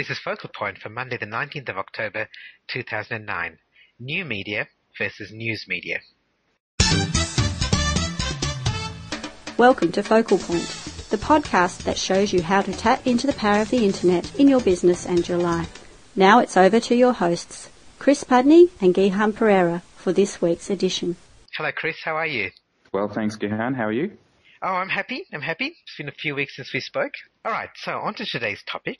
This is Focal Point for Monday, the 19th of October, 2009. New media versus news media. Welcome to Focal Point, the podcast that shows you how to tap into the power of the internet in your business and your life. Now it's over to your hosts, Chris Pudney and Gihan Perera, for this week's edition. Hello, Chris. How are you? Well, thanks, Gihan. How are you? Oh, I'm happy. I'm happy. It's been a few weeks since we spoke. All right, so on to today's topic.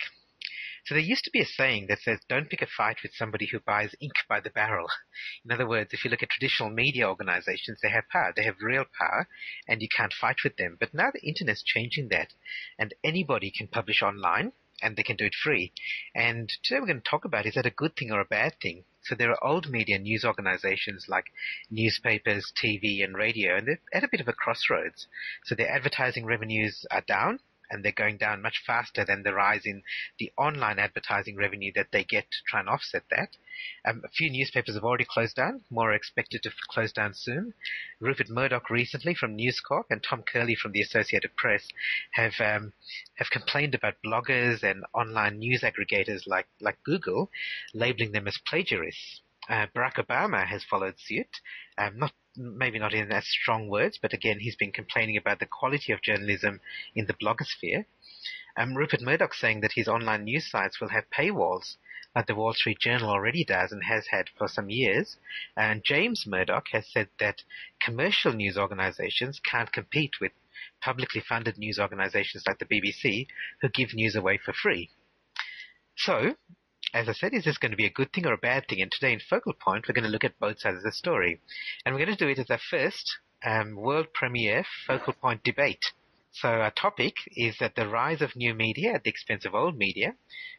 So there used to be a saying that says, don't pick a fight with somebody who buys ink by the barrel. In other words, if you look at traditional media organizations, they have power. They have real power, and you can't fight with them. But now the internet's changing that, and anybody can publish online, and they can do it free. And today we're going to talk about is that a good thing or a bad thing? So there are old media news organizations like newspapers, TV, and radio, and they're at a bit of a crossroads. So their advertising revenues are down, and they're going down much faster than the rise in the online advertising revenue that they get to try and offset that. Um, a few newspapers have already closed down. More are expected to close down soon. Rupert Murdoch recently from News Corp and Tom Curley from the Associated Press have um, have complained about bloggers and online news aggregators like like Google, labeling them as plagiarists. Uh, Barack Obama has followed suit, um, not maybe not in as strong words, but again, he's been complaining about the quality of journalism in the blogosphere. Um, Rupert Murdoch saying that his online news sites will have paywalls, like the Wall Street Journal already does and has had for some years. And James Murdoch has said that commercial news organizations can't compete with publicly funded news organizations like the BBC who give news away for free. So, as I said, is this going to be a good thing or a bad thing? And today in Focal Point, we're going to look at both sides of the story. And we're going to do it as our first um, world premiere Focal Point debate. So our topic is that the rise of new media at the expense of old media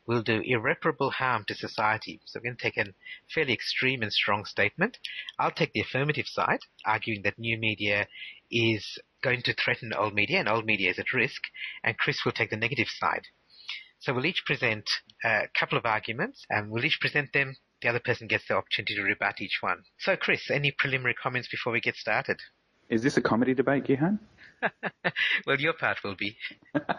will do irreparable harm to society. So we're going to take a fairly extreme and strong statement. I'll take the affirmative side, arguing that new media is going to threaten old media and old media is at risk. And Chris will take the negative side. So we'll each present a couple of arguments and we'll each present them. The other person gets the opportunity to rebut each one. So Chris, any preliminary comments before we get started? Is this a comedy debate, Gihan? well, your part will be.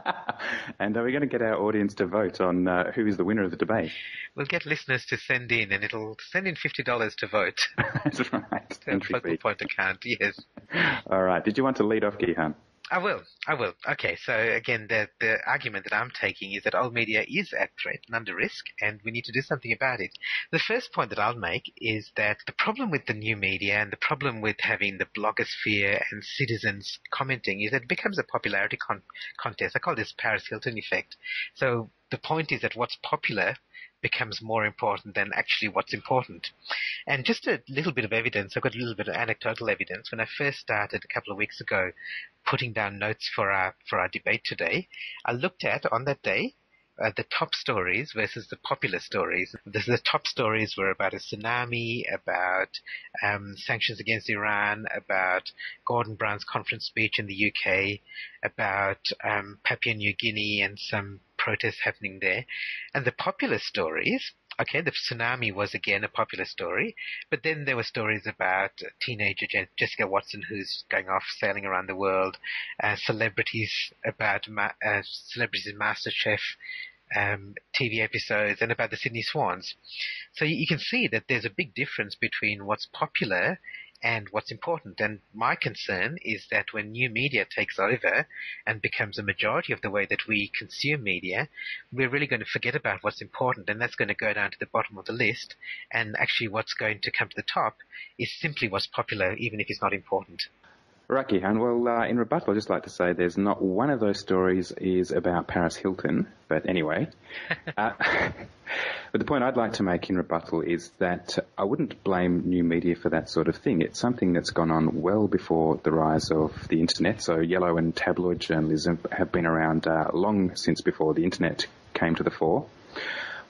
and are we going to get our audience to vote on uh, who is the winner of the debate? We'll get listeners to send in, and it'll send in fifty dollars to vote. That's right. Focal point account, yes. All right. Did you want to lead off, Gihan? I will. I will. Okay, so again, the, the argument that I'm taking is that old media is at threat and under risk, and we need to do something about it. The first point that I'll make is that the problem with the new media and the problem with having the blogosphere and citizens commenting is that it becomes a popularity con- contest. I call this Paris Hilton effect. So the point is that what's popular becomes more important than actually what's important. And just a little bit of evidence, I've got a little bit of anecdotal evidence. When I first started a couple of weeks ago putting down notes for our, for our debate today, I looked at on that day uh, the top stories versus the popular stories. The, the, top stories were about a tsunami, about um, sanctions against Iran, about Gordon Brown's conference speech in the UK, about um, Papua New Guinea and some protests happening there. And the popular stories, okay, the tsunami was again a popular story, but then there were stories about teenager Jessica Watson who's going off sailing around the world, uh, celebrities about ma- uh, celebrities in MasterChef, um, TV episodes, and about the Sydney Swans. So you, you can see that there's a big difference between what's popular and what's important. And my concern is that when new media takes over and becomes a majority of the way that we consume media, we're really going to forget about what's important and that's going to go down to the bottom of the list. And actually what's going to come to the top is simply what's popular, even if it's not important. Gihan. Well, uh, in rebuttal, I'd just like to say there's not one of those stories is about Paris Hilton. But anyway, uh, but the point I'd like to make in rebuttal is that I wouldn't blame new media for that sort of thing. It's something that's gone on well before the rise of the internet. So yellow and tabloid journalism have been around uh, long since before the internet came to the fore.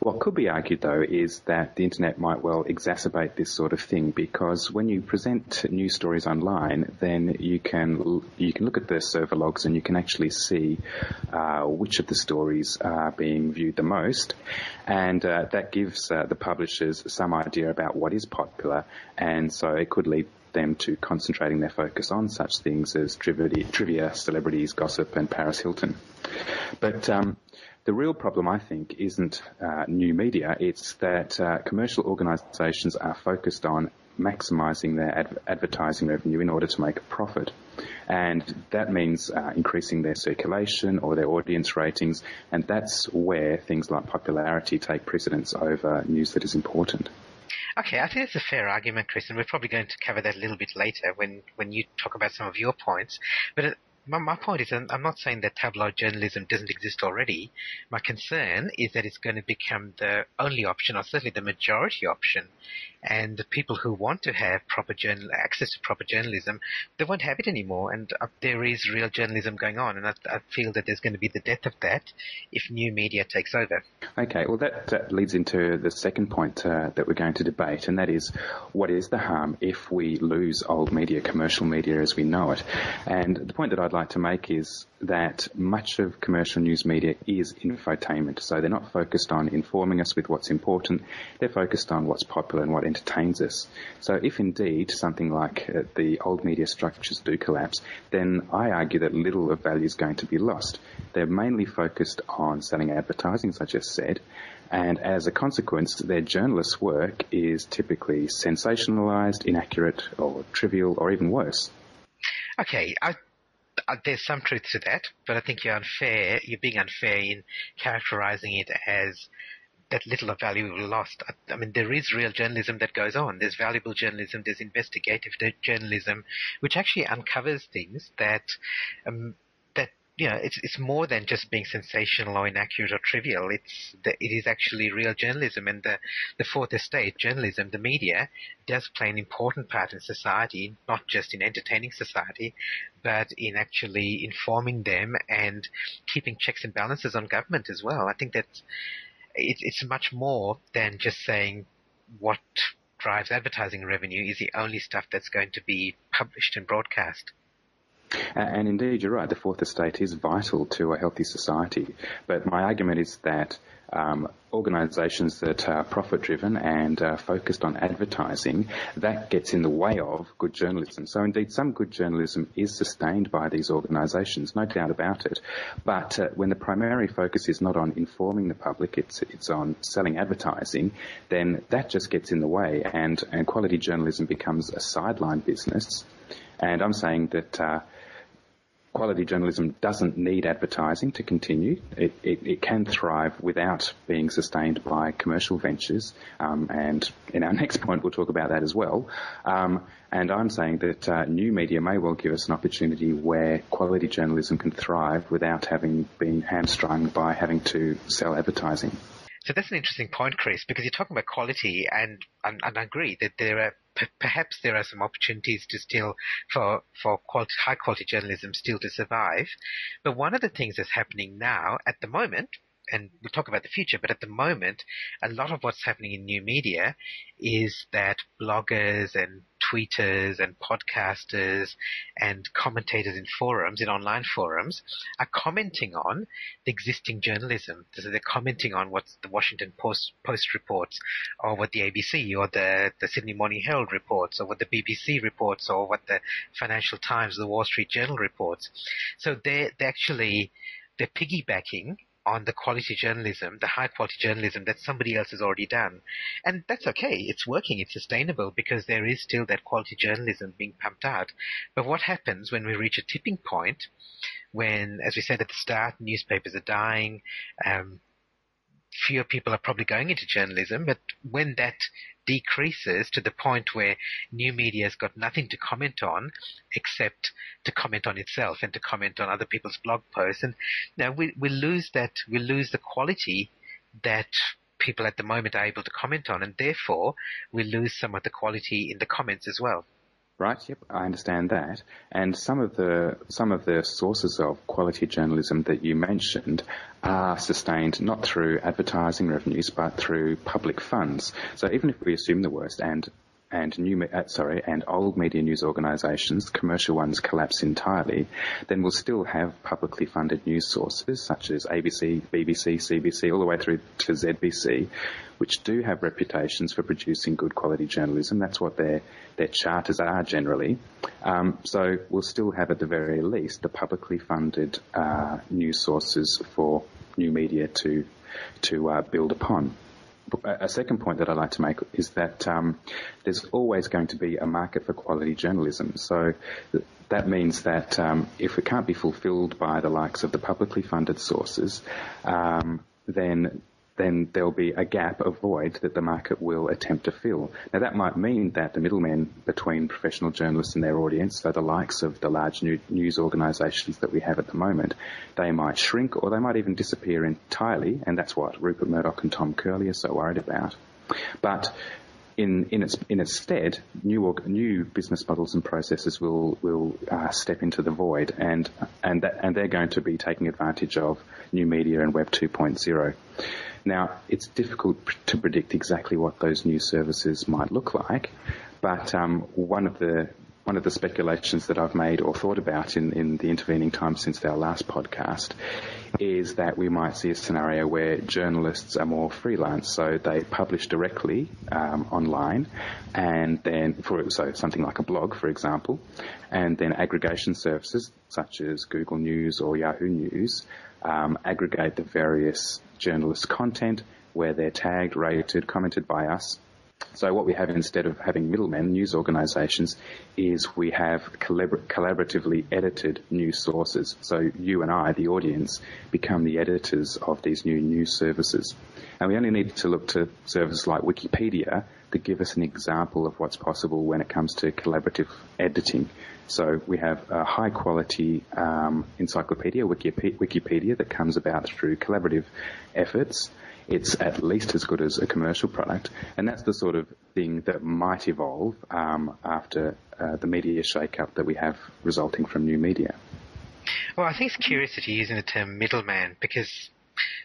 What could be argued though is that the internet might well exacerbate this sort of thing because when you present news stories online, then you can you can look at the server logs and you can actually see uh, which of the stories are being viewed the most, and uh, that gives uh, the publishers some idea about what is popular, and so it could lead them to concentrating their focus on such things as trivia, trivia celebrities, gossip, and Paris Hilton. But um, The real problem, I think, isn't uh, new media. It's that uh, commercial organisations are focused on maximising their ad- advertising revenue in order to make a profit. And that means uh, increasing their circulation or their audience ratings, and that's where things like popularity take precedence over news that is important. Okay, I think that's a fair argument, Chris, and we're probably going to cover that a little bit later when, when you talk about some of your points. But it, my, my point is, I'm not saying that tabloid journalism doesn't exist already. My concern is that it's going to become the only option, or certainly the majority option. And the people who want to have proper journal access to proper journalism, they won't have it anymore. And uh, there is real journalism going on, and I, I, feel that there's going to be the death of that if new media takes over. Okay, well that, that leads into the second point uh, that we're going to debate, and that is what is the harm if we lose old media, commercial media as we know it? And the point that I'd I'd like to make is that much of commercial news media is infotainment. So they're not focused on informing us with what's important. They're focused on what's popular and what entertains us. So if indeed something like uh, the old media structures do collapse, then I argue that little of value is going to be lost. They're mainly focused on selling advertising, as I just said. And as a consequence, their journalists' work is typically sensationalized, inaccurate, or trivial, or even worse. Okay, I there's some truth to that, but I think you're unfair. You're being unfair in characterizing it as that little of value we lost. I, I, mean, there is real journalism that goes on. There's valuable journalism. There's investigative journalism, which actually uncovers things that um, you know, it's it's more than just being sensational or inaccurate or trivial. It's the, it is actually real journalism, and the the fourth estate journalism, the media, does play an important part in society, not just in entertaining society, but in actually informing them and keeping checks and balances on government as well. I think that it's it's much more than just saying what drives advertising revenue is the only stuff that's going to be published and broadcast. And indeed, you're right. The fourth estate is vital to a healthy society. But my argument is that um, organisations that are profit-driven and uh, focused on advertising, that gets in the way of good journalism. So indeed, some good journalism is sustained by these organisations, no doubt about it. But uh, when the primary focus is not on informing the public, it's it's on selling advertising, then that just gets in the way, and and quality journalism becomes a sideline business. And I'm saying that. Uh, quality journalism doesn't need advertising to continue. It, it, it can thrive without being sustained by commercial ventures. Um, and in our next point, we'll talk about that as well. Um, and I'm saying that uh, new media may well give us an opportunity where quality journalism can thrive without having been hamstrung by having to sell advertising. So that's an interesting point, Chris, because you're talking about quality, and and, and I agree that there are p- perhaps there are some opportunities to still for for quality, high quality journalism still to survive. But one of the things that's happening now at the moment and we'll talk about the future, but at the moment, a lot of what's happening in new media is that bloggers and tweeters and podcasters and commentators in forums, in online forums, are commenting on the existing journalism. So they're commenting on what the Washington Post, Post reports, or what the ABC or the, the Sydney Morning Herald reports, or what the BBC reports, or what the Financial Times, the Wall Street Journal reports. So they're, they're actually they're piggybacking on the quality journalism, the high quality journalism that somebody else has already done. And that's okay. It's working. It's sustainable because there is still that quality journalism being pumped out. But what happens when we reach a tipping point when, as we said at the start, newspapers are dying, um, fewer people are probably going into journalism, but when that decreases to the point where new media has got nothing to comment on except to comment on itself and to comment on other people's blog posts, and know, we we lose that we lose the quality that people at the moment are able to comment on, and therefore we lose some of the quality in the comments as well. Right. Yep, I understand that. And some of the some of the sources of quality journalism that you mentioned are sustained not through advertising revenues but through public funds. So even if we assume the worst and and new, uh, sorry, and old media news organisations, commercial ones collapse entirely, then we'll still have publicly funded news sources such as ABC, BBC, CBC, all the way through to ZBC, which do have reputations for producing good quality journalism. That's what their their charters are generally. Um, so we'll still have, at the very least, the publicly funded uh, news sources for new media to to uh, build upon. A second point that I'd like to make is that um, there's always going to be a market for quality journalism. So th- that means that um, if it can't be fulfilled by the likes of the publicly funded sources, um, then then there'll be a gap, a void that the market will attempt to fill. Now that might mean that the middlemen between professional journalists and their audience, so the likes of the large news organisations that we have at the moment, they might shrink or they might even disappear entirely, and that's what Rupert Murdoch and Tom Curley are so worried about. But in, in its in its stead, new new business models and processes will will uh, step into the void, and and that, and they're going to be taking advantage of new media and Web 2.0. Now, it's difficult to predict exactly what those new services might look like, but um, one of the one of the speculations that I've made or thought about in, in the intervening time since our last podcast is that we might see a scenario where journalists are more freelance, so they publish directly um, online, and then for so something like a blog, for example, and then aggregation services such as Google News or Yahoo News um, aggregate the various journalist content where they're tagged, rated, commented by us. So what we have instead of having middlemen, news organisations, is we have collabor- collaboratively edited news sources. So you and I, the audience, become the editors of these new news services. And we only need to look to services like Wikipedia to give us an example of what's possible when it comes to collaborative editing. So we have a high quality um, encyclopedia, Wikipedia, that comes about through collaborative efforts. It's at least as good as a commercial product, and that's the sort of thing that might evolve um, after uh, the media shake-up that we have resulting from new media. Well, I think it's curious that you're using the term middleman because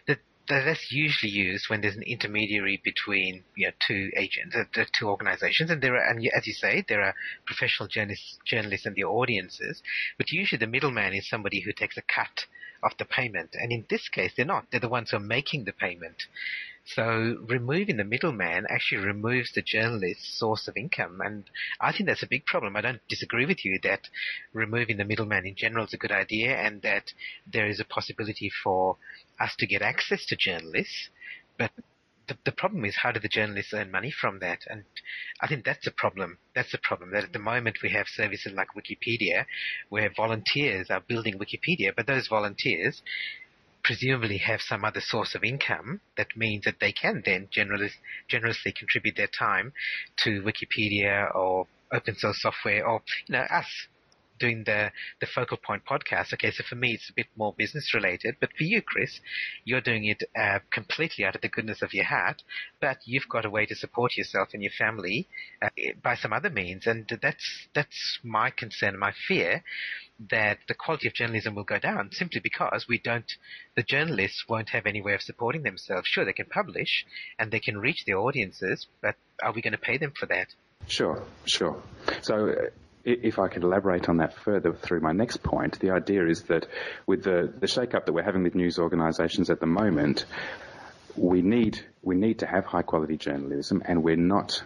the that's usually used when there's an intermediary between you know, two agents, uh, two organizations, and there are, and as you say, there are professional journalists, journalists and the audiences, but usually the middleman is somebody who takes a cut of the payment, and in this case, they're not. They're the ones who are making the payment. So removing the middleman actually removes the journalist's source of income, and I think that's a big problem. I don't disagree with you that removing the middleman in general is a good idea, and that there is a possibility for us to get access to journalists, but the, the problem is how do the journalists earn money from that? And I think that's a problem. That's the problem. That at the moment we have services like Wikipedia, where volunteers are building Wikipedia, but those volunteers presumably have some other source of income that means that they can then generous, generously contribute their time to Wikipedia or open source software or, you know, us doing the, the focal point podcast. Okay, so for me, it's a bit more business related, but for you, Chris, you're doing it uh, completely out of the goodness of your heart, but you've got a way to support yourself and your family uh, by some other means, and that's that's my concern, my fear that the quality of journalism will go down simply because we don't, the journalists won't have any way of supporting themselves. Sure, they can publish and they can reach their audiences, but are we going to pay them for that? Sure, sure. So if I could elaborate on that further through my next point, the idea is that with the, the shake-up that we're having with news organisations at the moment, we need we need to have high quality journalism, and we're not.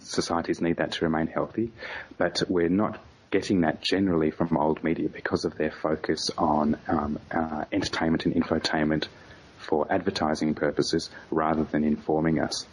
Societies need that to remain healthy, but we're not getting that generally from old media because of their focus on um, uh, entertainment and infotainment for advertising purposes rather than informing us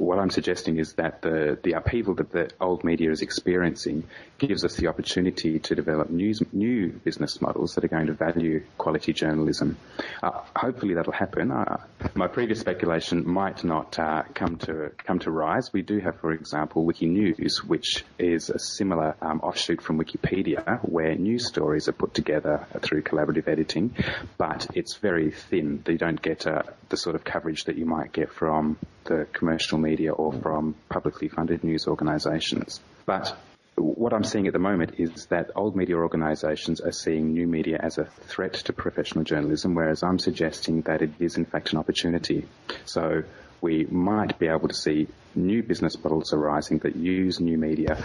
what I'm suggesting is that the, the upheaval that the old media is experiencing gives us the opportunity to develop news, new business models that are going to value quality journalism. Uh, hopefully that'll happen. Uh, my previous speculation might not uh, come to come to rise. We do have, for example, Wikinews, which is a similar um, offshoot from Wikipedia, where news stories are put together through collaborative editing, but it's very thin. They don't get uh, the sort of coverage that you might get from the commercial media or from publicly funded news organisations. But what I'm seeing at the moment is that old media organisations are seeing new media as a threat to professional journalism, whereas I'm suggesting that it is in fact an opportunity. So we might be able to see new business models arising that use new media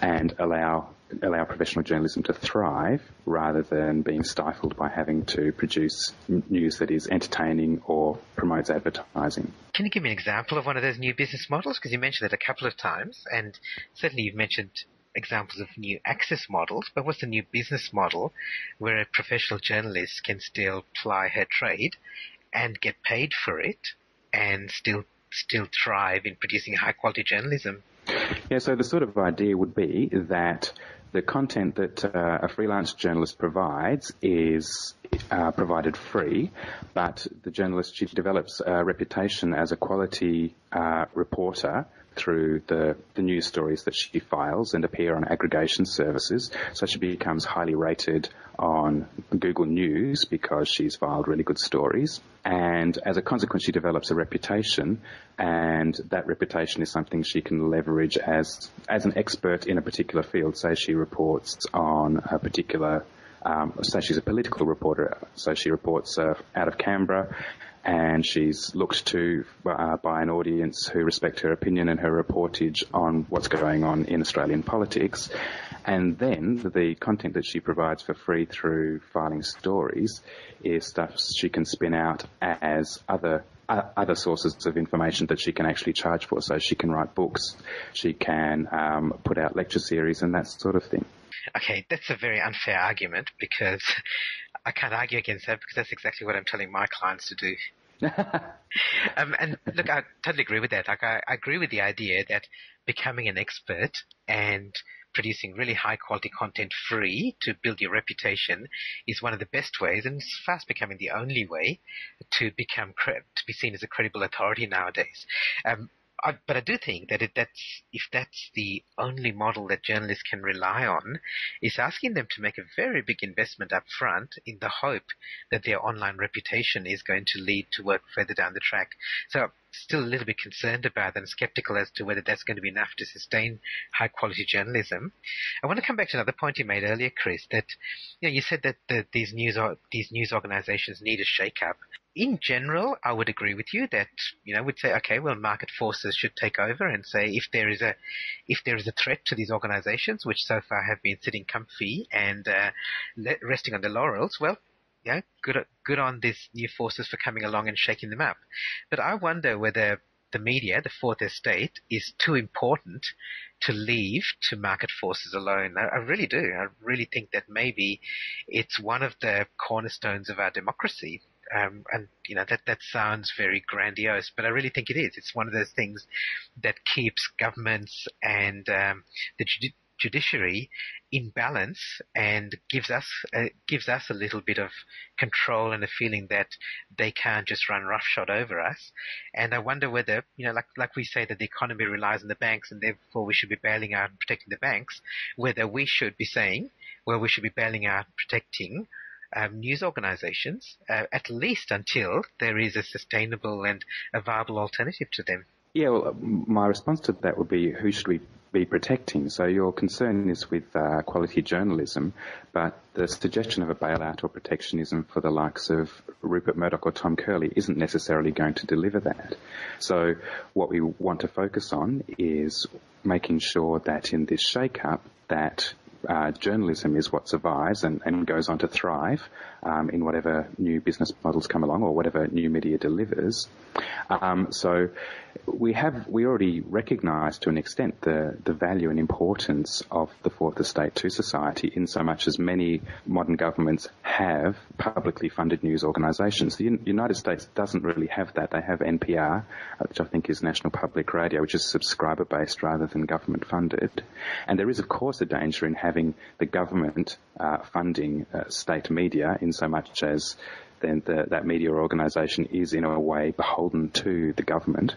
and allow allow professional journalism to thrive rather than being stifled by having to produce news that is entertaining or promotes advertising. Can you give me an example of one of those new business models? Because you mentioned it a couple of times, and certainly you've mentioned examples of new access models, but what's the new business model where a professional journalist can still ply her trade and get paid for it and still still thrive in producing high quality journalism. Yeah, so the sort of idea would be that the content that uh, a freelance journalist provides is uh, provided free, but the journalist she develops a reputation as a quality uh, reporter through the, the news stories that she files and appear on aggregation services. So she becomes highly rated on Google News because she's filed really good stories. And as a consequence, she develops a reputation and that reputation is something she can leverage as, as an expert in a particular field. Say she reports on a particular um, say she's a political reporter, so she reports uh, out of Canberra, and she's looked to uh, by an audience who respect her opinion and her reportage on what's going on in Australian politics. And then the content that she provides for free through filing stories is stuff she can spin out as other uh, other sources of information that she can actually charge for. So she can write books, she can um, put out lecture series, and that sort of thing. Okay, that's a very unfair argument because I can't argue against that because that's exactly what I'm telling my clients to do. um, and look, I totally agree with that. Like, I, I agree with the idea that becoming an expert and producing really high quality content free to build your reputation is one of the best ways and it's fast becoming the only way to become to be seen as a credible authority nowadays. Um, I, but I do think that it, that's if that's the only model that journalists can rely on, is asking them to make a very big investment up front in the hope that their online reputation is going to lead to work further down the track. So still a little bit concerned about and skeptical as to whether that's going to be enough to sustain high quality journalism. I want to come back to another point you made earlier, Chris, that you know you said that the, these news these news organizations need a shake up in general, I would agree with you that you know we'd say okay, well, market forces should take over and say if there is a if there is a threat to these organisations, which so far have been sitting comfy and uh, resting on their laurels, well, yeah, good good on these new forces for coming along and shaking them up. But I wonder whether the media, the fourth estate, is too important to leave to market forces alone. I, I, really do. I really think that maybe it's one of the cornerstones of our democracy um, and you know that that sounds very grandiose, but I really think it is. It's one of those things that keeps governments and um, the judiciary in balance and gives us uh, gives us a little bit of control and a feeling that they can't just run roughshod over us. And I wonder whether you know, like like we say that the economy relies on the banks, and therefore we should be bailing out and protecting the banks. Whether we should be saying, well, we should be bailing out, and protecting um, news organizations, uh, at least until there is a sustainable and a viable alternative to them. Yeah, well, my response to that would be who should we be protecting? So your concern is with uh, quality journalism, but the suggestion of a bailout or protectionism for the likes of Rupert Murdoch or Tom Curley isn't necessarily going to deliver that. So what we want to focus on is making sure that in this shake-up that uh, journalism is what survives and, and goes on to thrive um, in whatever new business models come along or whatever new media delivers. Um, so we have we already recognise to an extent the the value and importance of the fourth estate to society in so much as many modern governments have publicly funded news organisations. The United States doesn't really have that. They have NPR, which I think is National Public Radio, which is subscriber based rather than government funded. And there is of course a danger in having the government uh, funding uh, state media in so much as then the, that media organisation is in a way beholden to the government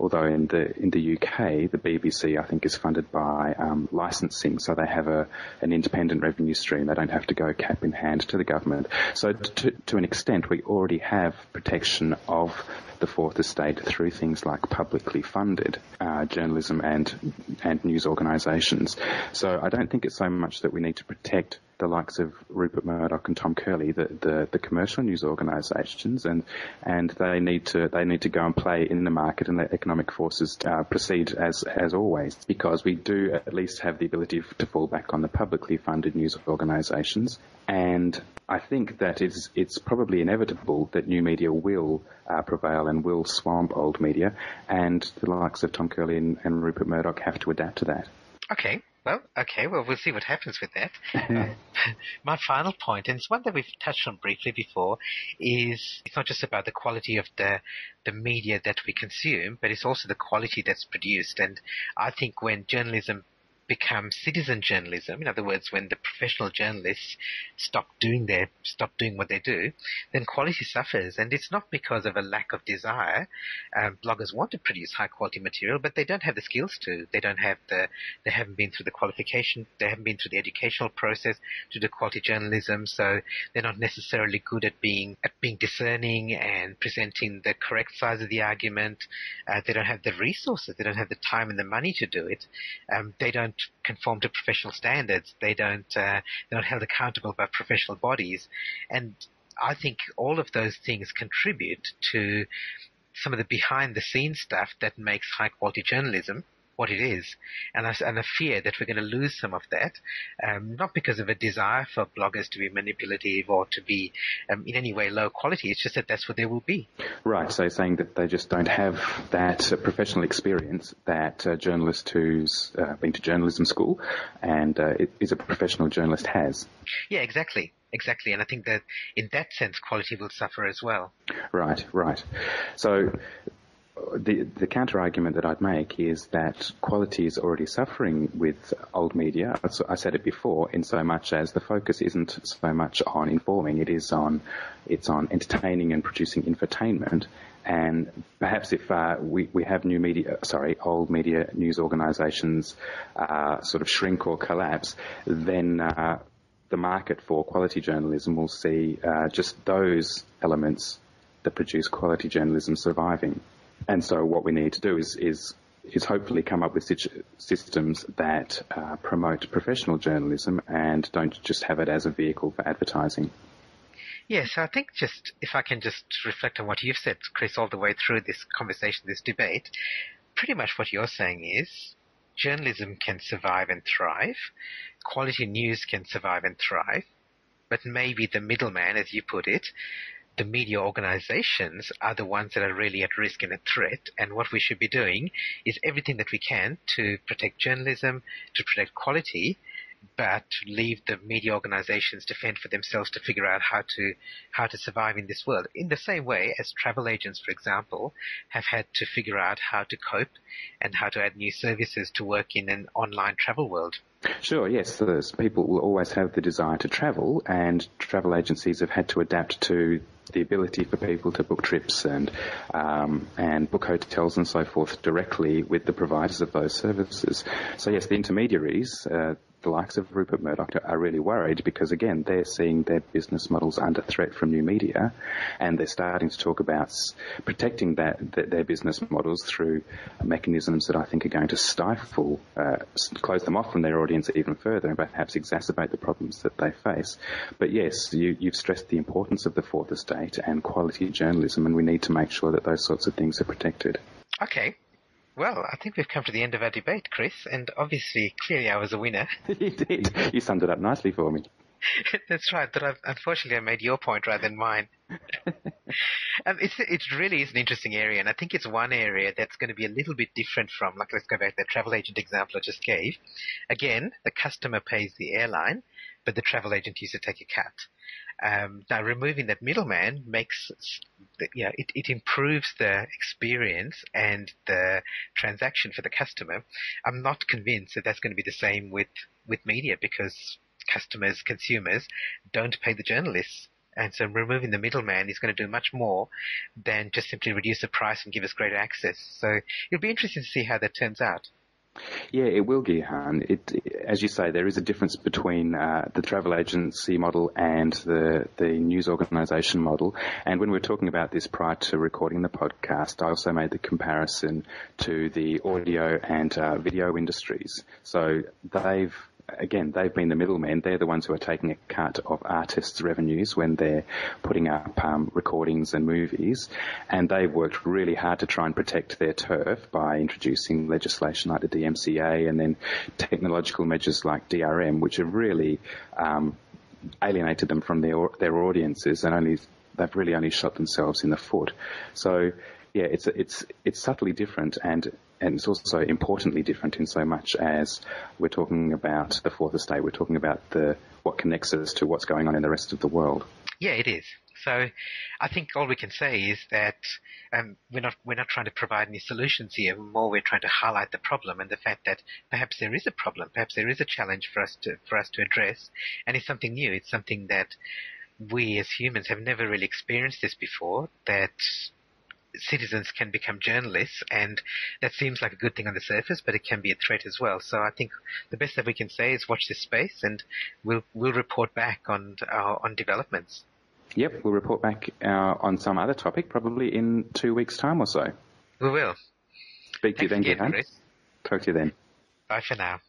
although in the in the UK, the BBC I think is funded by um, licensing, so they have a an independent revenue stream. They don't have to go cap in hand to the government. So to, to an extent, we already have protection of the fourth estate through things like publicly funded uh, journalism and and news organisations. So I don't think it's so much that we need to protect the likes of Rupert Murdoch and Tom Curley, the, the, the commercial news organisations, and and they need to they need to go and play in the market and let economic forces uh, proceed as as always, because we do at least have the ability to fall back on the publicly funded news organisations, and I think that it's it's probably inevitable that new media will uh, prevail and will swamp old media, and the likes of Tom Curley and, and Rupert Murdoch have to adapt to that. Okay, Well, okay, well, we'll see what happens with that. uh, my final point, and it's one that we've touched on briefly before, is it's not just about the quality of the, the media that we consume, but it's also the quality that's produced. And I think when journalism become citizen journalism, in other words, when the professional journalists stop doing their, stop doing what they do, then quality suffers. And it's not because of a lack of desire. Um, bloggers want to produce high quality material, but they don't have the skills to. They don't have the, they haven't been through the qualification, they haven't been through the educational process to do quality journalism, so they're not necessarily good at being, at being discerning and presenting the correct size of the argument. Uh, they don't have the resources, they don't have the time and the money to do it. Um, they don't conform to professional standards. They don't uh, they're not held accountable by professional bodies, and I think all of those things contribute to some of the behind the scenes stuff that makes high quality journalism what it is, and a, and a fear that we're going to lose some of that, um, not because of a desire for bloggers to be manipulative or to be um, in any way low quality. It's just that that's what they will be. Right. So saying that they just don't have that uh, professional experience that a journalist who's uh, been to journalism school and uh, is a professional journalist has. Yeah, exactly. Exactly, and I think that in that sense, quality will suffer as well. Right, right. So the, the counter argument that I'd make is that quality is already suffering with old media. I said it before, in so much as the focus isn't so much on informing, it is on it's on entertaining and producing infotainment. And perhaps if uh, we we have new media, sorry, old media news organisations uh, sort of shrink or collapse, then uh, the market for quality journalism will see uh, just those elements that produce quality journalism surviving. And so what we need to do is, is is hopefully come up with systems that uh, promote professional journalism and don't just have it as a vehicle for advertising. Yes, I think just if I can just reflect on what you've said, Chris, all the way through this conversation, this debate, pretty much what you're saying is journalism can survive and thrive, quality news can survive and thrive, but maybe the middleman, as you put it, the media organizations are the ones that are really at risk and a threat. And what we should be doing is everything that we can to protect journalism, to protect quality, but leave the media organizations to fend for themselves to figure out how to how to survive in this world. In the same way as travel agents, for example, have had to figure out how to cope and how to add new services to work in an online travel world. Sure, yes. People will always have the desire to travel, and travel agencies have had to adapt to the ability for people to book trips and um, and book hotels and so forth directly with the providers of those services. So yes, the intermediaries, uh, the likes of Rupert Murdoch are really worried because again, they're seeing their business models under threat from new media and they're starting to talk about protecting that, that their business models through mechanisms that I think are going to stifle, uh, close them off from their audience even further and perhaps exacerbate the problems that they face. But yes, you, you've stressed the importance of the fourth estate and quality journalism and we need to make sure that those sorts of things are protected. Okay, well, I think we've come to the end of our debate, Chris, and obviously, clearly I was a winner. you did. You summed it up nicely for me. That's right, but I've, unfortunately I made your point rather than mine. um, it's, it really is an interesting area, and I think it's one area that's going to be a little bit different from, like, let's go back to the travel agent example I just gave. Again, the customer pays the airline, but the travel agent used to take a cut. Um, now, removing that middleman makes, you know, it, it improves the experience and the transaction for the customer. I'm not convinced that that's going to be the same with, with media because customers, consumers don't pay the journalists. And so removing the middleman is going to do much more than just simply reduce the price and give us greater access. So it'll be interesting to see how that turns out. Yeah, it will, Gihan. It, as you say, there is a difference between uh, the travel agency model and the the news organisation model. And when we were talking about this prior to recording the podcast, I also made the comparison to the audio and uh, video industries. So they've again, they've been the middlemen. They're the ones who are taking a cut of artists' revenues when they're putting up um, recordings and movies, and they've worked really hard to try and protect their turf by introducing legislation like the DMCA and then technological measures like DRM, which have really um, alienated them from their their audiences and only they've really only shot themselves in the foot. So yeah, it's it's it's subtly different, and and it's also importantly different in so much as we're talking about the fourth estate. We're talking about the what connects us to what's going on in the rest of the world. Yeah, it is. So I think all we can say is that um, we're not we're not trying to provide any solutions here. More, we're trying to highlight the problem and the fact that perhaps there is a problem, perhaps there is a challenge for us to for us to address, and it's something new. It's something that we as humans have never really experienced this before. That citizens can become journalists, and that seems like a good thing on the surface, but it can be a threat as well. So I think the best that we can say is watch this space, and we'll we'll report back on uh, on developments. Yep, we'll report back uh, on some other topic, probably in two weeks' time or so. We will. Speak to you then, again, Chris. Talk to you then. Bye for now.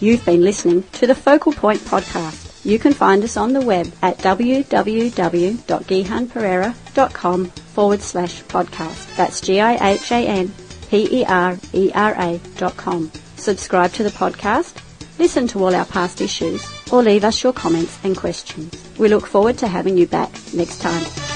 You've been listening to the Focal Point podcast. You can find us on the web at www.gihanperera.com forward slash podcast. That's G-I-H-A-N-P-E-R-E-R-A dot com. Subscribe to the podcast, listen to all our past issues, or leave us your comments and questions. We look forward to having you back next time.